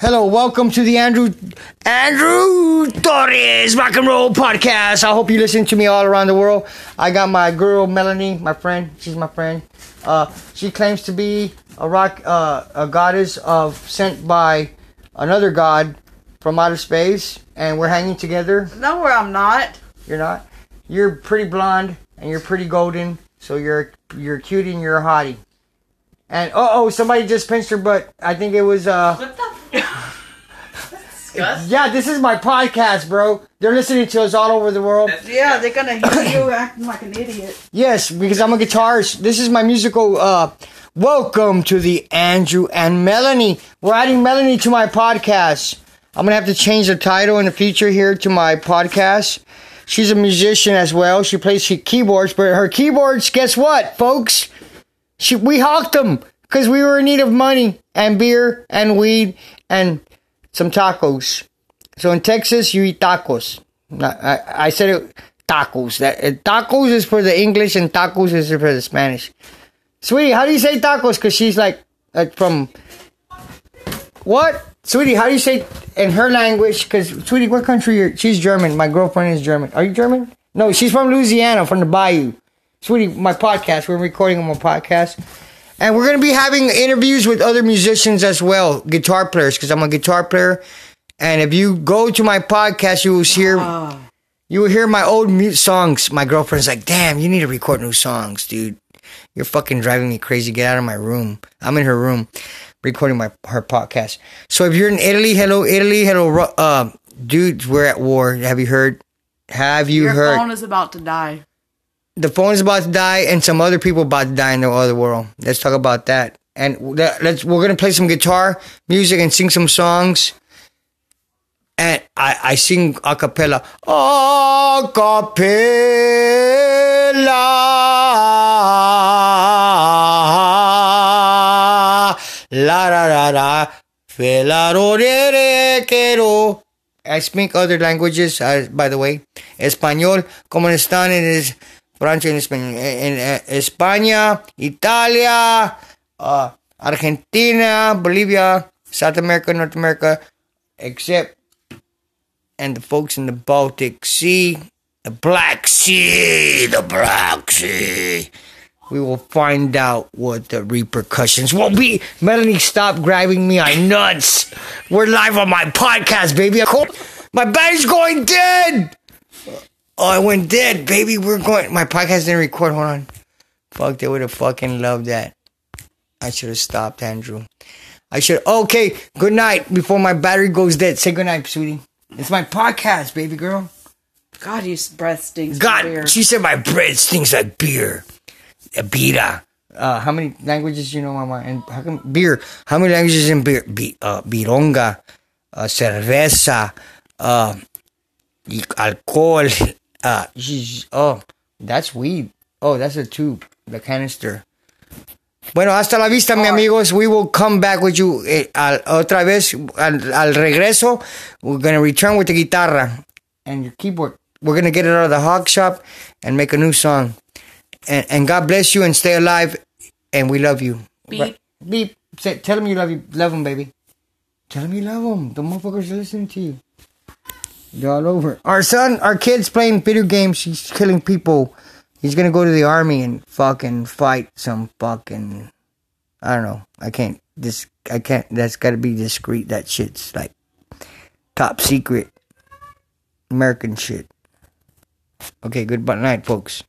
Hello, welcome to the Andrew Andrew Torres Rock and Roll Podcast. I hope you listen to me all around the world. I got my girl Melanie, my friend. She's my friend. Uh, she claims to be a rock, uh, a goddess of sent by another god from outer space, and we're hanging together. No, where I'm not. You're not. You're pretty blonde and you're pretty golden, so you're you're cute and you're a hottie. And oh oh, somebody just pinched her butt. I think it was uh. What the? That's disgusting. Yeah, this is my podcast, bro. They're listening to us all over the world. Yeah, they're gonna hear you acting like an idiot. Yes, because I'm a guitarist. This is my musical. Uh, welcome to the Andrew and Melanie. We're adding Melanie to my podcast. I'm gonna have to change the title in the future here to my podcast. She's a musician as well. She plays she keyboards, but her keyboards, guess what, folks? She we hocked them because we were in need of money and beer and weed and some tacos. So in Texas, you eat tacos. I, I, said it tacos. That uh, tacos is for the English and tacos is for the Spanish. Sweetie, how do you say tacos? Because she's like uh, from what? Sweetie, how do you say in her language? Because Sweetie, what country? You're, she's German. My girlfriend is German. Are you German? No, she's from Louisiana, from the Bayou. Sweetie, my podcast. We're recording on my podcast. And we're going to be having interviews with other musicians as well, guitar players, because I'm a guitar player. And if you go to my podcast, you will hear you will hear my old mu- songs. My girlfriend's like, "Damn, you need to record new songs, dude. You're fucking driving me crazy. Get out of my room. I'm in her room recording my her podcast. So if you're in Italy, hello Italy, hello uh, dudes, we're at war. Have you heard? Have you Your heard? phone is about to die. The phone's about to die and some other people about to die in the other world. Let's talk about that. And that, let's we're gonna play some guitar music and sing some songs. And I, I sing a cappella. A cappella. La la ro re re que ro. I speak other languages, uh, by the way. Español, como están en es, Francia, en, eh, España, Italia, uh, Argentina, Bolivia, South America, North America, except, and the folks in the Baltic Sea, the Black Sea, the Black Sea. We will find out what the repercussions will be. Melanie, stop grabbing me on nuts. We're live on my podcast, baby. My battery's going dead. Oh, I went dead, baby. We're going. My podcast didn't record. Hold on. Fuck, they would have fucking loved that. I should have stopped, Andrew. I should. Okay, good night. Before my battery goes dead, say good night, sweetie. It's my podcast, baby girl. God, your breath stinks. God, Weird. she said my breath stinks like beer. A bira. Uh, how many languages do you know, Mama? And how come beer? How many languages in beer? Be, uh, bironga, uh, cerveza, uh, y- alcohol. Uh, oh, that's weed. Oh, that's a tube, the canister. Bueno, hasta la vista, mi amigos. We will come back with you eh, al, otra vez al, al regreso. We're gonna return with the guitarra and your keyboard. We're gonna get it out of the hog shop and make a new song. And, and God bless you and stay alive. And we love you. Beep. Right. Beep. Say, tell them you love you. Love them, baby. Tell them you love them. The motherfuckers are listening to you. All over. Our son, our kid's playing video games. He's killing people. He's gonna go to the army and fucking fight some fucking. I don't know. I can't. This. I can't. That's got to be discreet. That shit's like top secret American shit. Okay. Good night, folks.